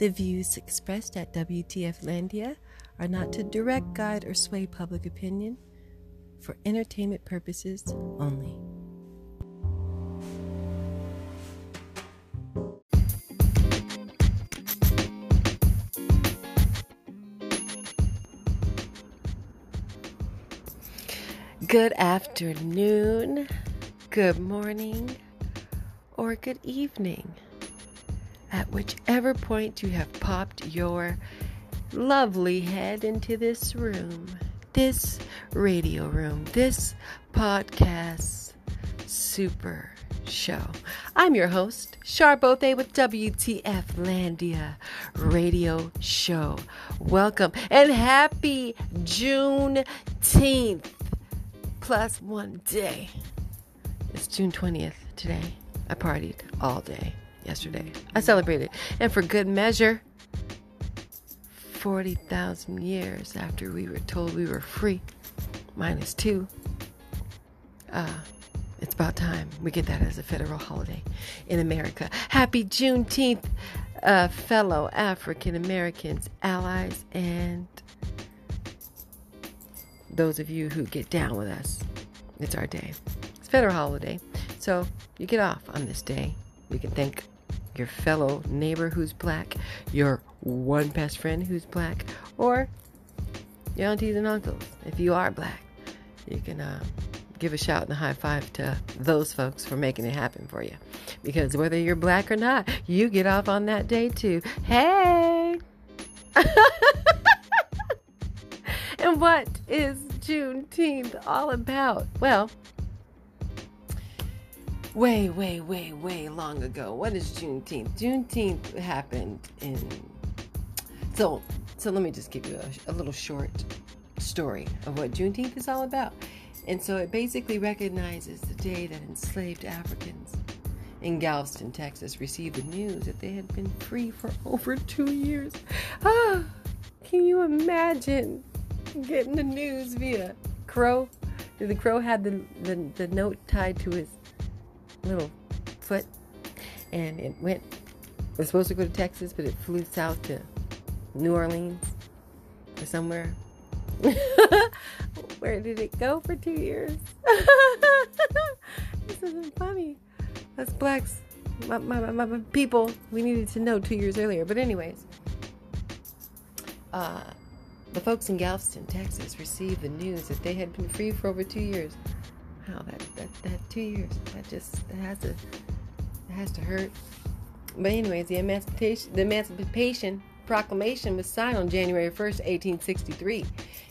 The views expressed at WTF Landia are not to direct, guide, or sway public opinion for entertainment purposes only. Good afternoon, good morning, or good evening. At whichever point you have popped your lovely head into this room, this radio room, this podcast super show. I'm your host, Charbothe with WTF Landia Radio Show. Welcome and happy Juneteenth plus one day. It's June 20th today. I partied all day yesterday. I celebrated. And for good measure, 40,000 years after we were told we were free, minus two, uh, it's about time we get that as a federal holiday in America. Happy Juneteenth, uh, fellow African Americans, allies, and those of you who get down with us. It's our day. It's federal holiday. So you get off on this day. You can thank your fellow neighbor who's black, your one best friend who's black, or your aunties and uncles if you are black. You can uh, give a shout and a high five to those folks for making it happen for you. Because whether you're black or not, you get off on that day too. Hey! and what is Juneteenth all about? Well, way, way, way, way long ago. What is Juneteenth? Juneteenth happened in. So, so let me just give you a, a little short story of what Juneteenth is all about. And so it basically recognizes the day that enslaved Africans in Galveston, Texas, received the news that they had been free for over two years. Ah, can you imagine getting the news via crow? The crow had the, the, the note tied to his little foot, and it went. It was supposed to go to Texas, but it flew south to New Orleans or somewhere. Where did it go for two years? this isn't funny. That's blacks, my, my, my, my, people, we needed to know two years earlier. But anyways, uh, the folks in Galveston, Texas, received the news that they had been free for over two years. Wow, that that, that two years, that just that has to that has to hurt. But anyways, the emancipation the Emancipation Proclamation was signed on January 1st, 1863,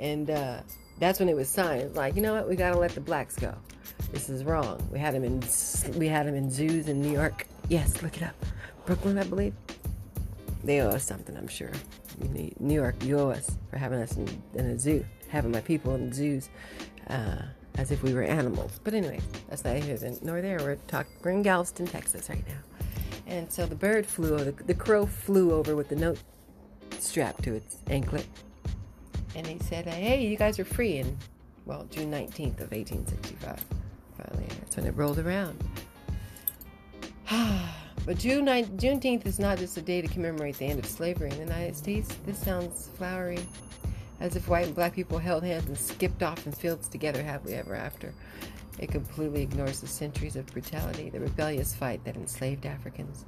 and uh, that's when it was signed. It's like, you know what? We got to let the blacks go. This is wrong. We had them in we had them in zoos in New York. Yes, look it up. Brooklyn, I believe. They owe us something, I'm sure. New York, you owe us for having us in, in a zoo, having my people in zoos. Uh, as if we were animals. But anyway, that's neither here nor there. We're talking. We're in Galveston, Texas, right now, and so the bird flew over. The, the crow flew over with the note strapped to its anklet, and he said, "Hey, you guys are free." And well, June nineteenth of eighteen sixty-five. Finally, that's when it rolled around. but June 9, Juneteenth is not just a day to commemorate the end of slavery in the United States. This sounds flowery as if white and black people held hands and skipped off in fields together happily ever after. It completely ignores the centuries of brutality, the rebellious fight that enslaved Africans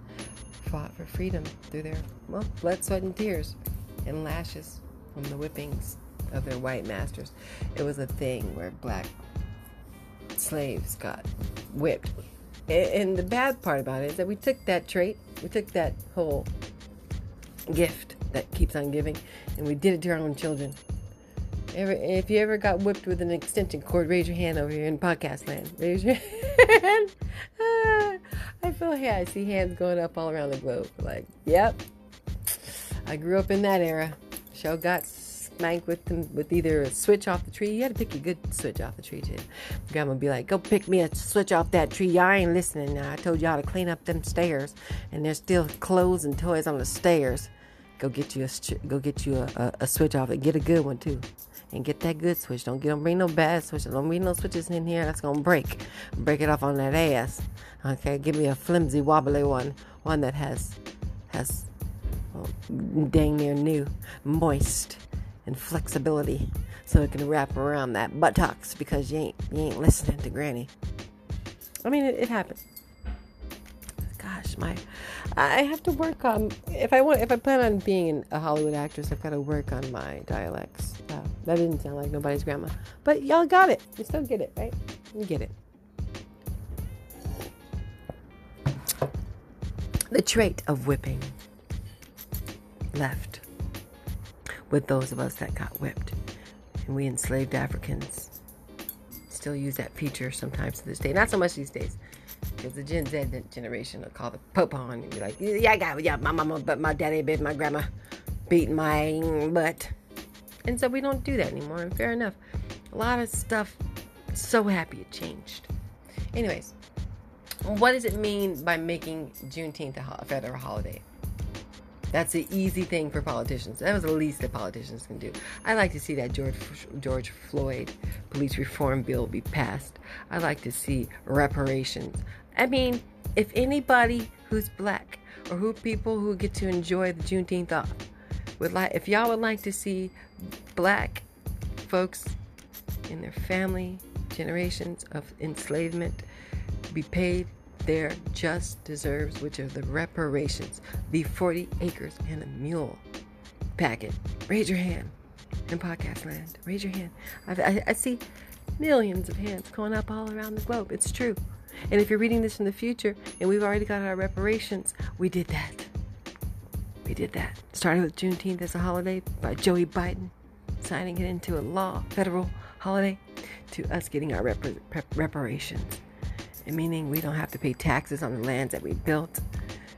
fought for freedom through their, well, blood, sweat, and tears, and lashes from the whippings of their white masters. It was a thing where black slaves got whipped. And the bad part about it is that we took that trait, we took that whole gift that keeps on giving, and we did it to our own children. Ever, if you ever got whipped with an extension cord, raise your hand over here in podcast land. Raise your hand. Ah, I feel yeah, I see hands going up all around the globe. Like, yep, I grew up in that era. Show got spanked with them with either a switch off the tree. You had to pick a good switch off the tree too. Grandma would be like, "Go pick me a switch off that tree. Y'all ain't listening now. I told y'all to clean up them stairs, and there's still clothes and toys on the stairs." Go get you a go get you a, a, a switch off and Get a good one too, and get that good switch. Don't get don't bring no bad switches. Don't bring no switches in here that's gonna break. Break it off on that ass. Okay, give me a flimsy wobbly one, one that has has feel dang near new, moist, and flexibility, so it can wrap around that buttocks because you ain't you ain't listening to Granny. I mean, it, it happened. Gosh, my I have to work on if I want if I plan on being a Hollywood actress, I've got to work on my dialects. Uh, that didn't sound like nobody's grandma, but y'all got it. You still get it, right? You get it. The trait of whipping left with those of us that got whipped, and we enslaved Africans still use that feature sometimes to this day. Not so much these days because the Gen Z generation will call the Pope on and be like, yeah, I got it. Yeah, my mama, but my daddy bit my grandma beat my butt. And so we don't do that anymore. And fair enough. A lot of stuff, so happy it changed. Anyways, what does it mean by making Juneteenth a federal holiday? That's the easy thing for politicians. That was the least that politicians can do. I like to see that George George Floyd police reform bill be passed. I like to see reparations. I mean, if anybody who's black or who people who get to enjoy the Juneteenth off would like, if y'all would like to see black folks in their family generations of enslavement be paid their just deserves, which are the reparations, the 40 acres and a mule packet. Raise your hand in podcast land. Raise your hand. I, I, I see millions of hands going up all around the globe. It's true. And if you're reading this in the future and we've already got our reparations, we did that. We did that. Starting with Juneteenth as a holiday by Joey Biden signing it into a law, federal holiday, to us getting our rep- reparations. And meaning we don't have to pay taxes on the lands that we built,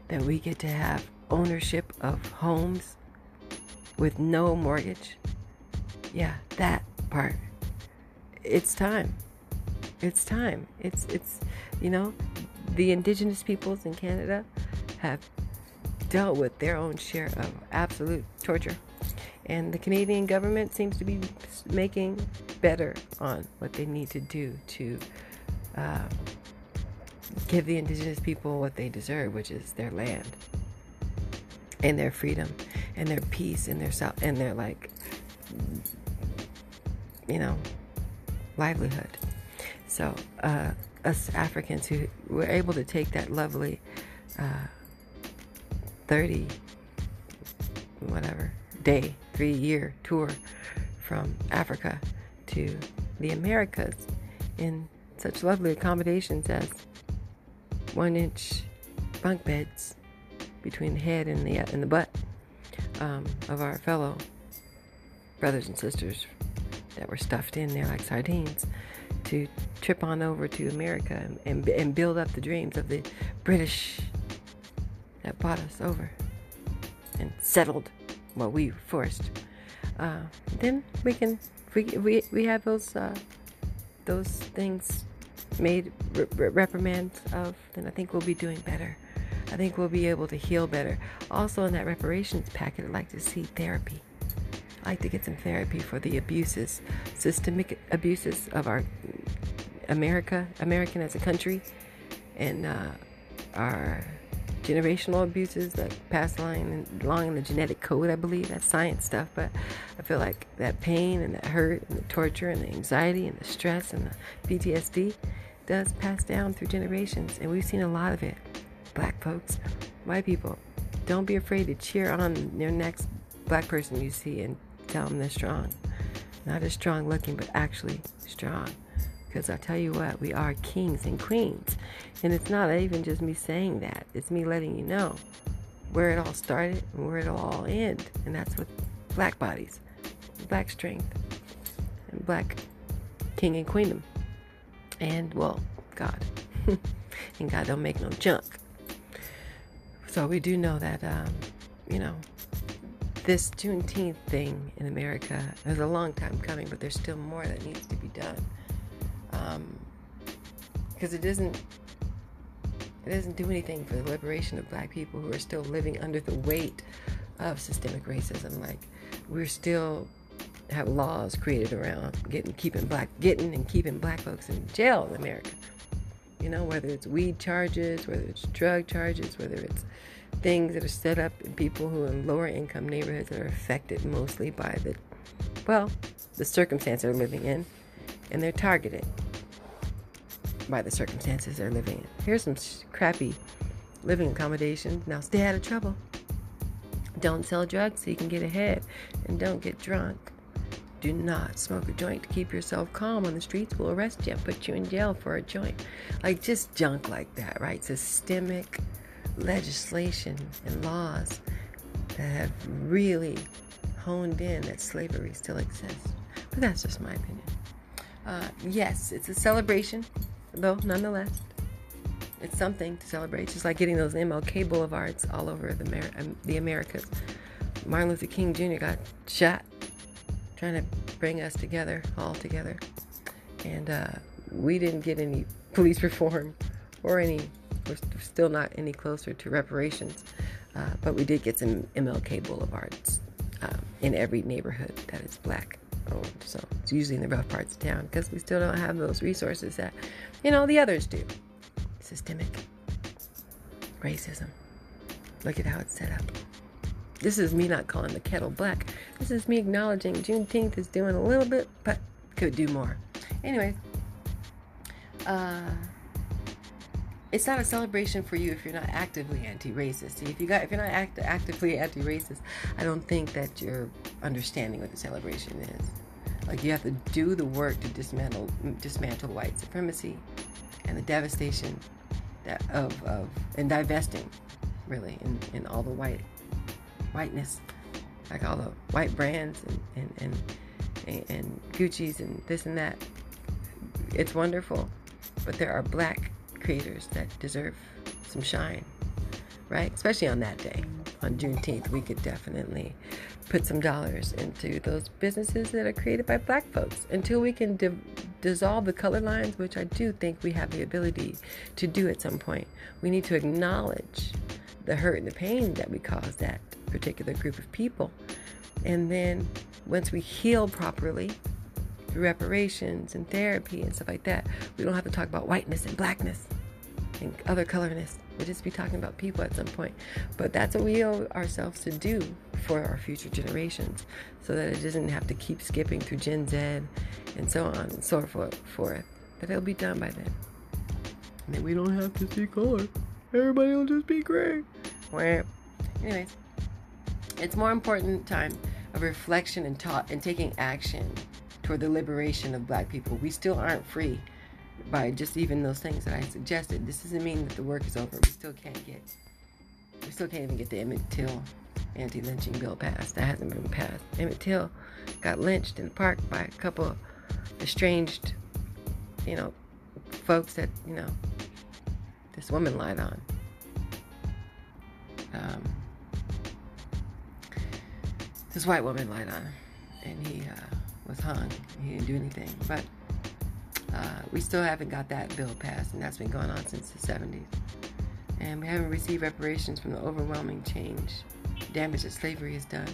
that we get to have ownership of homes with no mortgage. Yeah, that part. It's time. It's time. It's it's you know, the indigenous peoples in Canada have dealt with their own share of absolute torture. And the Canadian government seems to be making better on what they need to do to uh, give the indigenous people what they deserve, which is their land and their freedom and their peace and their self and their like, you know, livelihood. So, uh, us Africans who were able to take that lovely uh, 30, whatever, day, three year tour from Africa to the Americas in such lovely accommodations as one inch bunk beds between the head and the, and the butt um, of our fellow brothers and sisters that were stuffed in there like sardines to trip on over to America and, and, and build up the dreams of the British that brought us over and settled what we forced. Uh, then we can we, we, we have those uh, those things made re- reprimands of, then I think we'll be doing better. I think we'll be able to heal better. Also, in that reparations packet, I'd like to see therapy. I'd like to get some therapy for the abuses, systemic abuses of our America, American as a country, and uh, our generational abuses that pass along, along in the genetic code, I believe. That's science stuff, but I feel like that pain and that hurt and the torture and the anxiety and the stress and the PTSD does pass down through generations, and we've seen a lot of it. Black folks, white people, don't be afraid to cheer on your next black person you see and tell them they're strong. Not as strong looking, but actually strong. Because I tell you what, we are kings and queens. And it's not even just me saying that, it's me letting you know where it all started and where it'll all end. And that's with black bodies, black strength, and black king and queendom and well, God. and God don't make no junk. So we do know that, um, you know, this Juneteenth thing in America is a long time coming, but there's still more that needs to be done. Because um, it doesn't, it doesn't do anything for the liberation of black people who are still living under the weight of systemic racism. Like we're still have laws created around getting keeping black getting and keeping black folks in jail in America. You know, whether it's weed charges, whether it's drug charges, whether it's things that are set up in people who are in lower income neighborhoods that are affected mostly by the, well, the circumstance they're living in, and they're targeted by the circumstances they're living in. Here's some crappy living accommodations. Now stay out of trouble. Don't sell drugs so you can get ahead, and don't get drunk. Do not smoke a joint to keep yourself calm on the streets. We'll arrest you and put you in jail for a joint. Like just junk like that, right? Systemic legislation and laws that have really honed in that slavery still exists. But that's just my opinion. Uh, yes, it's a celebration, though, nonetheless. It's something to celebrate, just like getting those MLK boulevards all over the, um, the Americas. Martin Luther King Jr. got shot trying to bring us together, all together. And uh, we didn't get any police reform or any we're still not any closer to reparations, uh, but we did get some MLK boulevards um, in every neighborhood that is black owned. So it's usually in the rough parts of town because we still don't have those resources that, you know, the others do. Systemic racism. Look at how it's set up. This is me not calling the kettle black. This is me acknowledging Juneteenth is doing a little bit, but could do more. Anyway, uh, it's not a celebration for you if you're not actively anti-racist. If you got if you're not act, actively anti-racist, I don't think that you're understanding what the celebration is. Like you have to do the work to dismantle dismantle white supremacy and the devastation that of of and divesting really in, in all the white whiteness, like all the white brands and and, and and Gucci's and this and that. It's wonderful, but there are black creators that deserve some shine, right? Especially on that day, on Juneteenth, we could definitely put some dollars into those businesses that are created by black folks until we can di- dissolve the color lines, which I do think we have the ability to do at some point. We need to acknowledge the hurt and the pain that we caused that particular group of people. And then once we heal properly, through reparations and therapy and stuff like that, we don't have to talk about whiteness and blackness and other colorness. We'll just be talking about people at some point. But that's what we owe ourselves to do for our future generations so that it doesn't have to keep skipping through Gen Z and so on and so forth. That it'll be done by then. And then we don't have to see color. Everybody will just be gray. Anyways, it's more important time of reflection and taught and taking action toward the liberation of black people. We still aren't free by just even those things that I suggested. This doesn't mean that the work is over. We still can't get, we still can't even get the Emmett Till anti-lynching bill passed. That hasn't been passed. Emmett Till got lynched in the park by a couple of estranged, you know, folks that you know this woman lied on. Um, this white woman lied on and he uh, was hung. He didn't do anything, but uh, we still haven't got that bill passed, and that's been going on since the 70s. And we haven't received reparations from the overwhelming change, damage that slavery has done.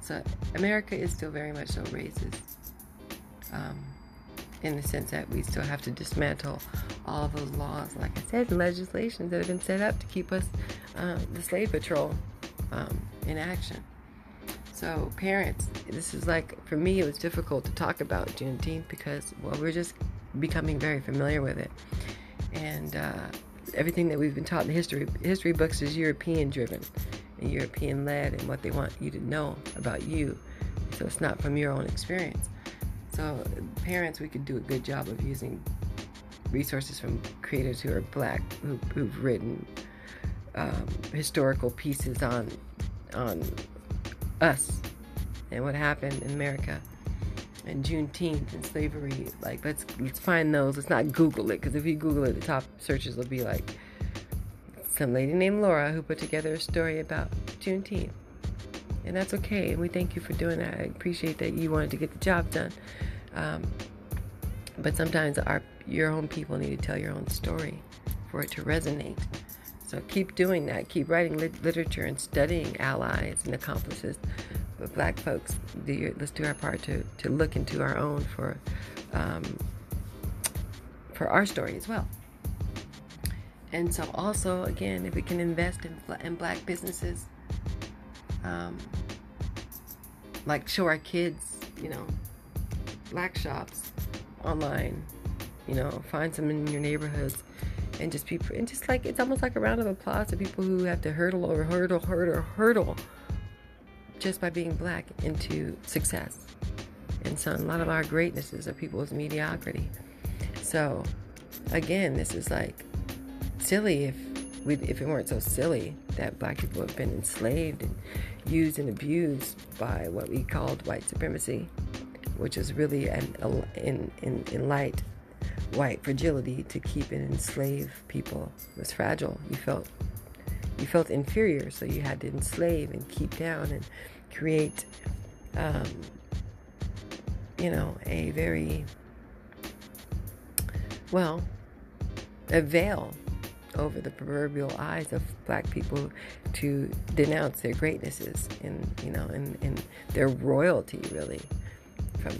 So America is still very much so racist, um, in the sense that we still have to dismantle all those laws, like I said, legislations that have been set up to keep us, uh, the slave patrol, um, in action. So, parents, this is like, for me, it was difficult to talk about Juneteenth because, well, we're just becoming very familiar with it. And uh, everything that we've been taught in the history history books is European driven and European led, and what they want you to know about you. So it's not from your own experience. So parents, we could do a good job of using resources from creators who are black, who, who've written um, historical pieces on on us and what happened in America and Juneteenth and slavery. Like, let's let's find those. Let's not Google it because if you Google it, the top searches will be like some lady named Laura who put together a story about Juneteenth, and that's okay. And we thank you for doing that. I appreciate that you wanted to get the job done. Um, but sometimes our your own people need to tell your own story for it to resonate. So keep doing that. Keep writing lit- literature and studying allies and accomplices but black folks, do let's do our part to, to look into our own for um, for our story as well. And so also again, if we can invest in in black businesses, um, like show our kids, you know, black shops online, you know, find some in your neighborhoods and just people and just like it's almost like a round of applause to people who have to hurdle over hurdle hurdle hurdle just by being black into success. And so a lot of our greatnesses are people's mediocrity. So again this is like silly if we if it weren't so silly that black people have been enslaved and used and abused by what we called white supremacy which is really an in in in light white fragility to keep and enslave people. It was fragile. You felt you felt inferior, so you had to enslave and keep down and create, um, you know, a very well, a veil over the proverbial eyes of black people to denounce their greatnesses and you know and, and their royalty really from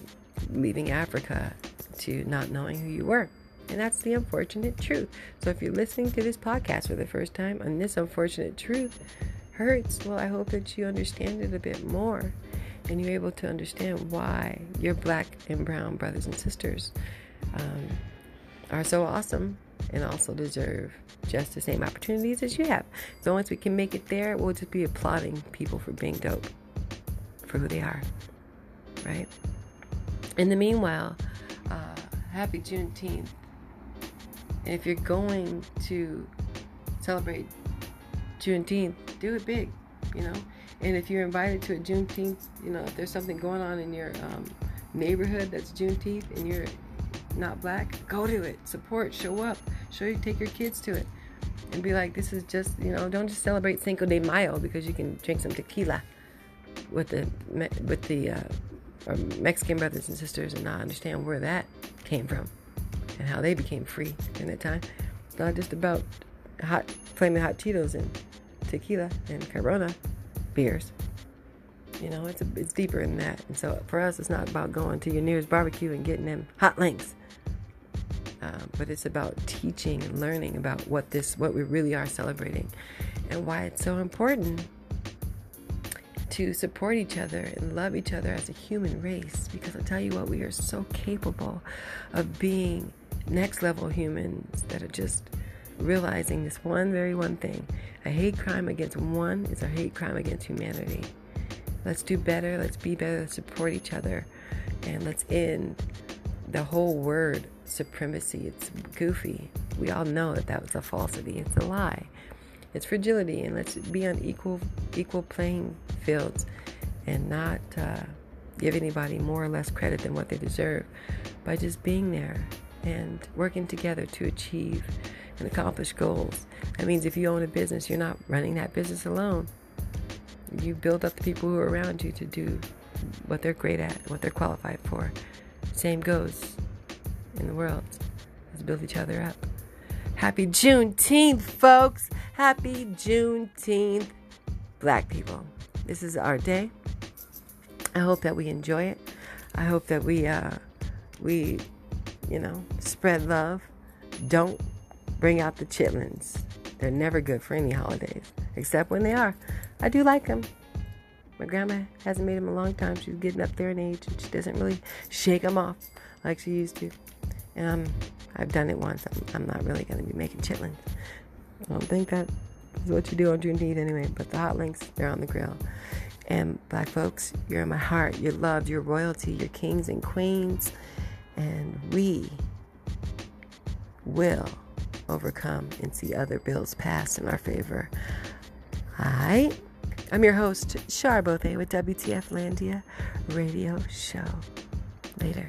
leaving Africa to not knowing who you were. And that's the unfortunate truth. So if you're listening to this podcast for the first time and this unfortunate truth hurts, well, I hope that you understand it a bit more and you're able to understand why your black and brown brothers and sisters um, are so awesome and also deserve just the same opportunities as you have. So once we can make it there, we'll just be applauding people for being dope, for who they are, right? In the meanwhile, uh, happy Juneteenth. And if you're going to celebrate Juneteenth, do it big, you know. And if you're invited to a Juneteenth, you know, if there's something going on in your um, neighborhood that's Juneteenth and you're not black, go to it. Support, show up, show you, take your kids to it, and be like, this is just, you know, don't just celebrate Cinco de Mayo because you can drink some tequila with the with the uh, Mexican brothers and sisters and not understand where that came from and how they became free in that time. It's not just about hot, flaming hot Cheetos and tequila and Corona beers. You know, it's a, it's deeper than that. And so for us, it's not about going to your nearest barbecue and getting them hot links. But it's about teaching and learning about what this, what we really are celebrating, and why it's so important to support each other and love each other as a human race. Because I tell you what, we are so capable of being next level humans that are just realizing this one very one thing. A hate crime against one is a hate crime against humanity. Let's do better, let's be better, let's support each other, and let's end the whole word supremacy. It's goofy. We all know that that was a falsity, it's a lie it's fragility and let's be on equal equal playing fields and not uh, give anybody more or less credit than what they deserve by just being there and working together to achieve and accomplish goals. That means if you own a business, you're not running that business alone. You build up the people who are around you to do what they're great at, what they're qualified for. Same goes in the world. Let's build each other up. Happy Juneteenth, folks! Happy Juneteenth, black people. This is our day. I hope that we enjoy it. I hope that we uh we you know, spread love. Don't bring out the chitlins. They're never good for any holidays, except when they are. I do like them. My grandma hasn't made them a long time. She's getting up there in age, and she doesn't really shake them off like she used to. Um, I've done it once. I'm, I'm not really going to be making chitlins. I don't think that is what you do on Juneteenth anyway, but the hot links, they're on the grill. And black folks, you're in my heart. You're loved. You're royalty. You're kings and queens. And we will overcome and see other bills passed in our favor. Hi, I'm your host, Charbothe with WTF Landia Radio Show. Later.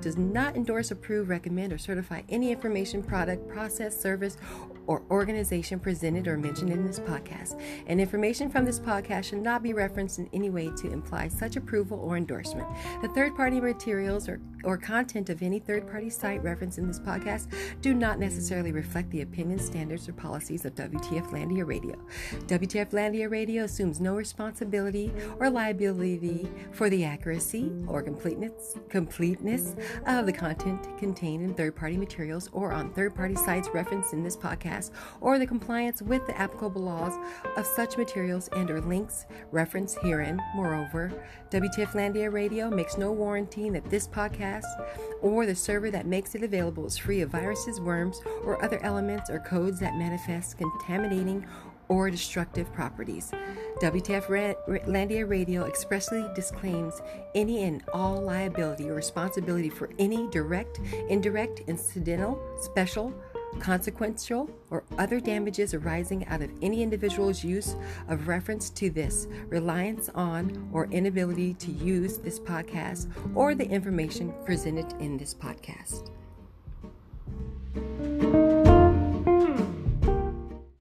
does not endorse, approve, recommend, or certify any information, product, process, service, or organization presented or mentioned in this podcast. And information from this podcast should not be referenced in any way to imply such approval or endorsement. The third party materials or, or content of any third party site referenced in this podcast do not necessarily reflect the opinions, standards, or policies of WTF Landia Radio. WTF Landia Radio assumes no responsibility or liability for the accuracy or completeness, completeness of the content contained in third party materials or on third party sites referenced in this podcast or the compliance with the applicable laws of such materials and or links referenced herein. Moreover, WTF Landia Radio makes no warranty that this podcast or the server that makes it available is free of viruses, worms, or other elements or codes that manifest contaminating or destructive properties. WTF Landia Radio expressly disclaims any and all liability or responsibility for any direct, indirect, incidental, special, consequential, or other damages arising out of any individual's use of reference to this, reliance on, or inability to use this podcast or the information presented in this podcast.